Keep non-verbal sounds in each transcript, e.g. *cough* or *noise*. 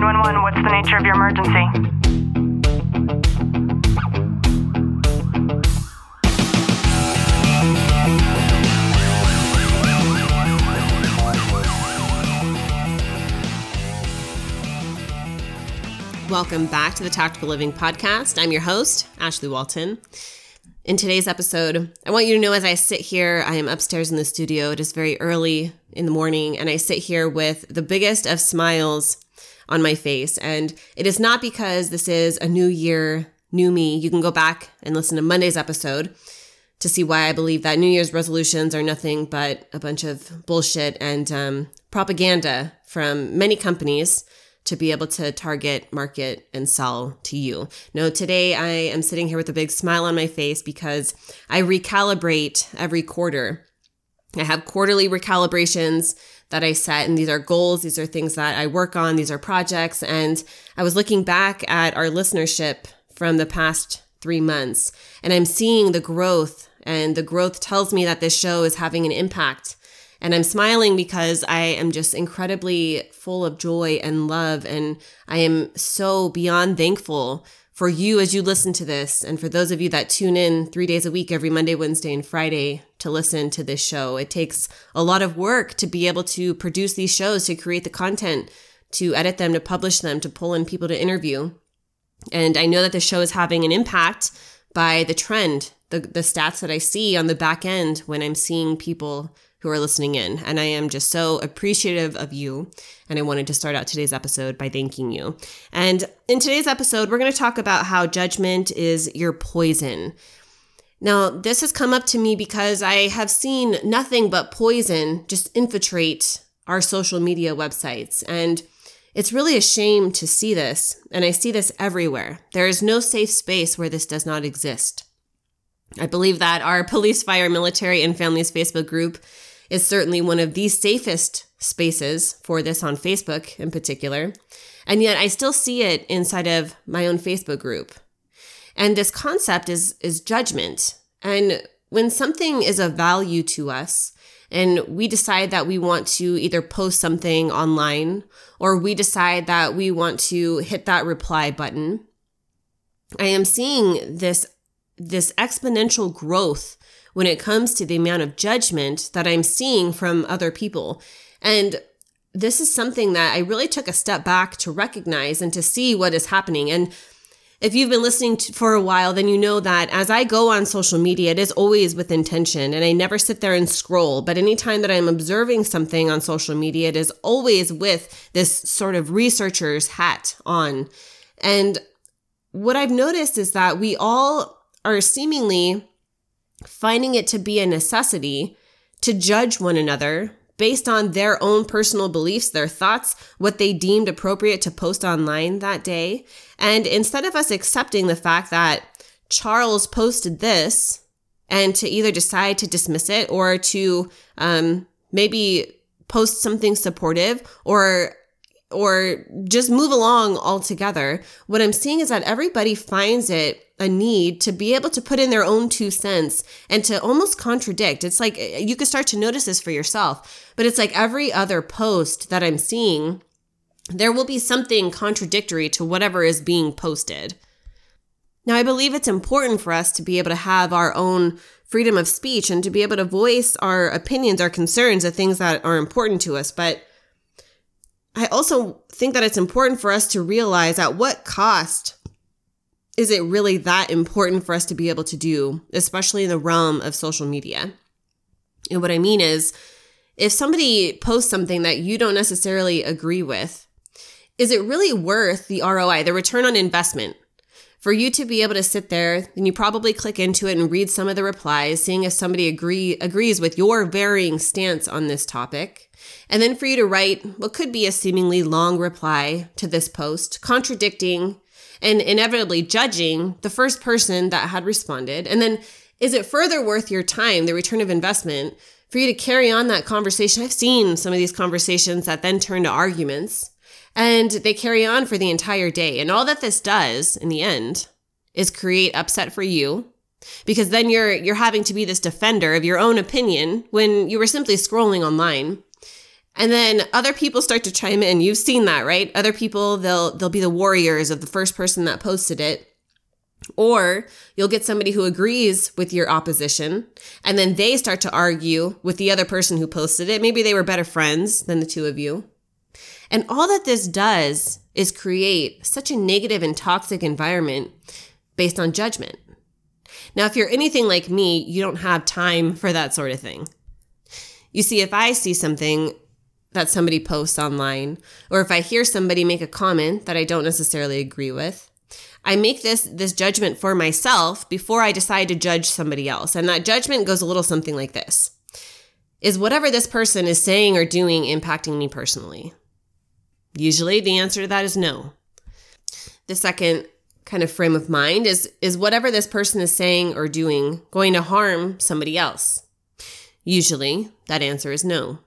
911, what's the nature of your emergency? Welcome back to the Tactical Living Podcast. I'm your host, Ashley Walton. In today's episode, I want you to know as I sit here, I am upstairs in the studio. It is very early in the morning, and I sit here with the biggest of smiles on my face. And it is not because this is a new year, new me. You can go back and listen to Monday's episode to see why I believe that New Year's resolutions are nothing but a bunch of bullshit and um, propaganda from many companies to be able to target, market, and sell to you. No, today I am sitting here with a big smile on my face because I recalibrate every quarter. I have quarterly recalibrations that I set, and these are goals. These are things that I work on. These are projects. And I was looking back at our listenership from the past three months, and I'm seeing the growth. And the growth tells me that this show is having an impact and I'm smiling because I am just incredibly full of joy and love. And I am so beyond thankful for you as you listen to this. And for those of you that tune in three days a week, every Monday, Wednesday, and Friday to listen to this show. It takes a lot of work to be able to produce these shows, to create the content, to edit them, to publish them, to pull in people to interview. And I know that the show is having an impact by the trend, the, the stats that I see on the back end when I'm seeing people who are listening in. And I am just so appreciative of you. And I wanted to start out today's episode by thanking you. And in today's episode, we're going to talk about how judgment is your poison. Now, this has come up to me because I have seen nothing but poison just infiltrate our social media websites. And it's really a shame to see this. And I see this everywhere. There is no safe space where this does not exist. I believe that our *laughs* police, fire, military, and families Facebook group is certainly one of the safest spaces for this on Facebook in particular. And yet I still see it inside of my own Facebook group. And this concept is is judgment. And when something is of value to us and we decide that we want to either post something online or we decide that we want to hit that reply button, I am seeing this this exponential growth when it comes to the amount of judgment that I'm seeing from other people. And this is something that I really took a step back to recognize and to see what is happening. And if you've been listening to, for a while, then you know that as I go on social media, it is always with intention and I never sit there and scroll. But anytime that I'm observing something on social media, it is always with this sort of researcher's hat on. And what I've noticed is that we all are seemingly finding it to be a necessity to judge one another based on their own personal beliefs, their thoughts, what they deemed appropriate to post online that day. And instead of us accepting the fact that Charles posted this and to either decide to dismiss it or to um, maybe post something supportive or or just move along altogether, what I'm seeing is that everybody finds it a need to be able to put in their own two cents and to almost contradict. It's like eh, you could start to notice this for yourself, but it's like every other post that I'm seeing, there will be something contradictory to whatever is being posted. Now, I believe it's important for us to be able to have our own freedom of speech and to be able to voice our opinions, our concerns, the things that are important to us. But I also think that it's important for us to realize at what cost is it really that important for us to be able to do, especially in the realm of social media? And what I mean is, if somebody posts something that you don't necessarily agree with, is it really worth the ROI, the return on investment? For you to be able to sit there, and you probably click into it and read some of the replies, seeing if somebody agree agrees with your varying stance on this topic. And then for you to write what could be a seemingly long reply to this post, contradicting and inevitably judging the first person that had responded. And then is it further worth your time, the return of investment, for you to carry on that conversation? I've seen some of these conversations that then turn to arguments and they carry on for the entire day. And all that this does in the end is create upset for you because then you're you're having to be this defender of your own opinion when you were simply scrolling online. And then other people start to chime in. You've seen that, right? Other people, they'll they'll be the warriors of the first person that posted it. Or you'll get somebody who agrees with your opposition, and then they start to argue with the other person who posted it. Maybe they were better friends than the two of you. And all that this does is create such a negative and toxic environment based on judgment. Now, if you're anything like me, you don't have time for that sort of thing. You see, if I see something that somebody posts online, or if I hear somebody make a comment that I don't necessarily agree with, I make this this judgment for myself before I decide to judge somebody else. And that judgment goes a little something like this. Is whatever this person is saying or doing impacting me personally? Usually the answer to that is no. The second kind of frame of mind is is whatever this person is saying or doing going to harm somebody else? Usually that answer is no.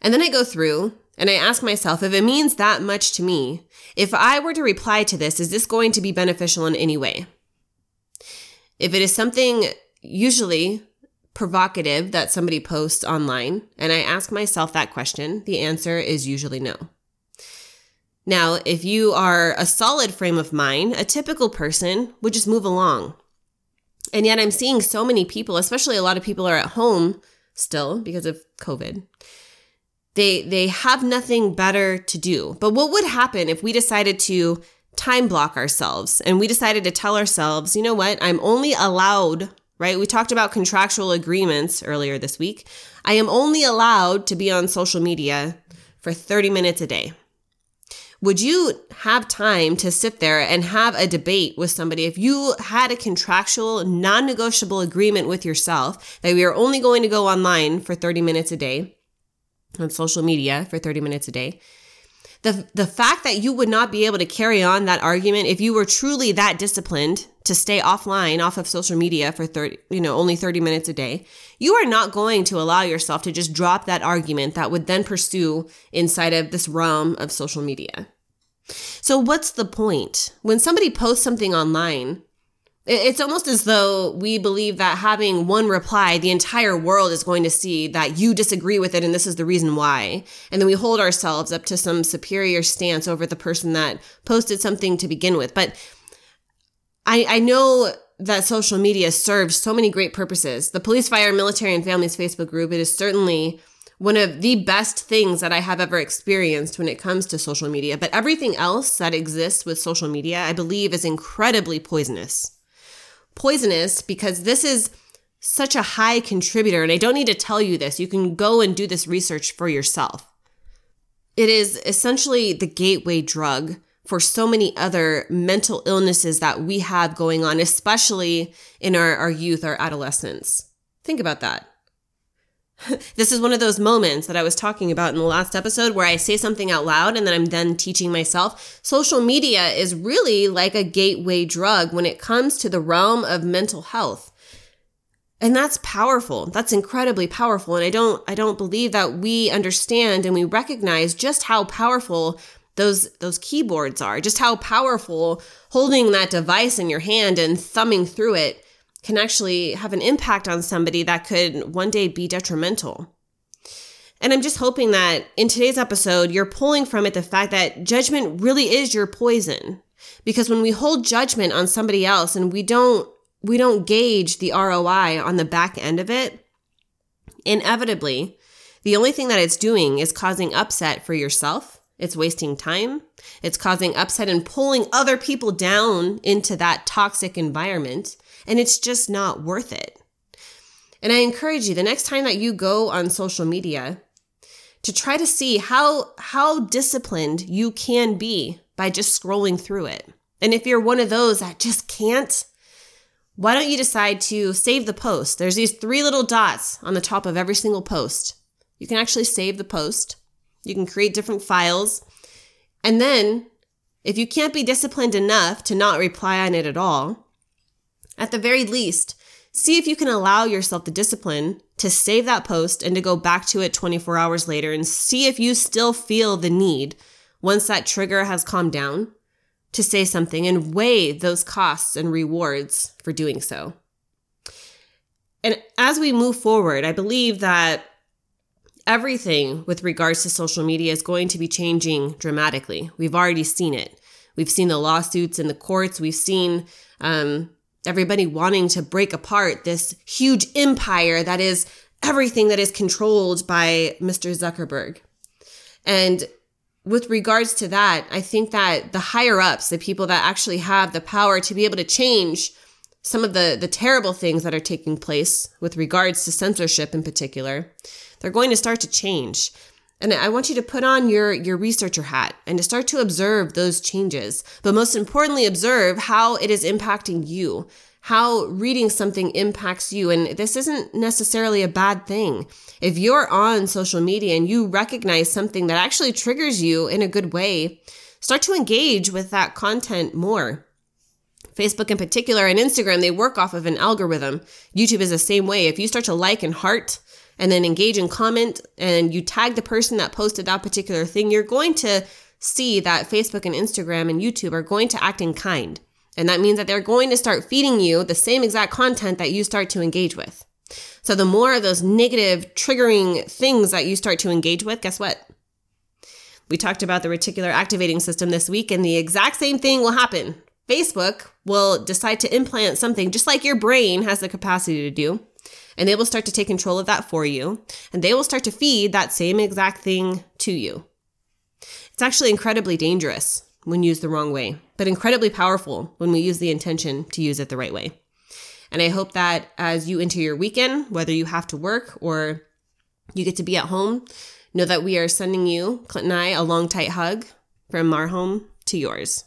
And then I go through and I ask myself if it means that much to me, if I were to reply to this, is this going to be beneficial in any way? If it is something usually provocative that somebody posts online, and I ask myself that question, the answer is usually no. Now, if you are a solid frame of mind, a typical person would just move along. And yet I'm seeing so many people, especially a lot of people are at home still because of COVID. They they have nothing better to do. But what would happen if we decided to time block ourselves and we decided to tell ourselves, you know what? I'm only allowed, right? We talked about contractual agreements earlier this week. I am only allowed to be on social media for 30 minutes a day would you have time to sit there and have a debate with somebody if you had a contractual, non negotiable agreement with yourself that we are only going to go online for 30 minutes a day on social media for 30 minutes a day? The, the fact that you would not be able to carry on that argument if you were truly that disciplined to stay offline off of social media for 30 you know only 30 minutes a day you are not going to allow yourself to just drop that argument that would then pursue inside of this realm of social media so what's the point when somebody posts something online it's almost as though we believe that having one reply, the entire world is going to see that you disagree with it and this is the reason why. And then we hold ourselves up to some superior stance over the person that posted something to begin with. But I, I know that social media serves so many great purposes. The Police, Fire, Military, and Families Facebook group, it is certainly one of the best things that I have ever experienced when it comes to social media. But everything else that exists with social media, I believe, is incredibly poisonous. Poisonous because this is such a high contributor. And I don't need to tell you this. You can go and do this research for yourself. It is essentially the gateway drug for so many other mental illnesses that we have going on, especially in our, our youth, our adolescence. Think about that. *laughs* this is one of those moments that I was talking about in the last episode where I say something out loud and then I'm then teaching myself. Social media is really like a gateway drug when it comes to the realm of mental health. And that's powerful. That's incredibly powerful. And I don't I don't believe that we understand and we recognize just how powerful those those keyboards are, just how powerful holding that device in your hand and thumbing through it can actually have an impact on somebody that could one day be detrimental. And I'm just hoping that in today's episode, you're pulling from it the fact that judgment really is your poison. Because when we hold judgment on somebody else and we don't we don't gauge the ROI on the back end of it, inevitably, the only thing that it's doing is causing upset for yourself. It's wasting time. It's causing upset and pulling other people down into that toxic environment and it's just not worth it. And I encourage you the next time that you go on social media to try to see how how disciplined you can be by just scrolling through it. And if you're one of those that just can't, why don't you decide to save the post? There's these three little dots on the top of every single post. You can actually save the post. You can create different files. And then if you can't be disciplined enough to not reply on it at all, at the very least, see if you can allow yourself the discipline to save that post and to go back to it 24 hours later and see if you still feel the need once that trigger has calmed down to say something and weigh those costs and rewards for doing so. And as we move forward, I believe that everything with regards to social media is going to be changing dramatically. We've already seen it. We've seen the lawsuits in the courts. We've seen um, everybody wanting to break apart this huge empire that is everything that is controlled by Mr. Zuckerberg. And with regards to that, I think that the higher ups, the people that actually have the power to be able to change some of the, the terrible things that are taking place with regards to censorship in particular, they're going to start to change. And I want you to put on your, your researcher hat and to start to observe those changes. But most importantly, observe how it is impacting you, how reading something impacts you. And this isn't necessarily a bad thing. If you're on social media and you recognize something that actually triggers you in a good way, start to engage with that content more. Facebook in particular and Instagram, they work off of an algorithm. YouTube is the same way. If you start to like and heart and then engage and comment and you tag the person that posted that particular thing, you're going to see that Facebook and Instagram and YouTube are going to act in kind. And that means that they're going to start feeding you the same exact content that you start to engage with. So the more of those negative triggering things that you start to engage with, guess what? We talked about the reticular activating system this week, and the exact same thing will happen. Facebook will decide to implant something just like your brain has the capacity to do, and they will start to take control of that for you, and they will start to feed that same exact thing to you. It's actually incredibly dangerous when used the wrong way, but incredibly powerful when we use the intention to use it the right way. And I hope that as you enter your weekend, whether you have to work or you get to be at home, know that we are sending you, Clint and I, a long, tight hug from our home to yours.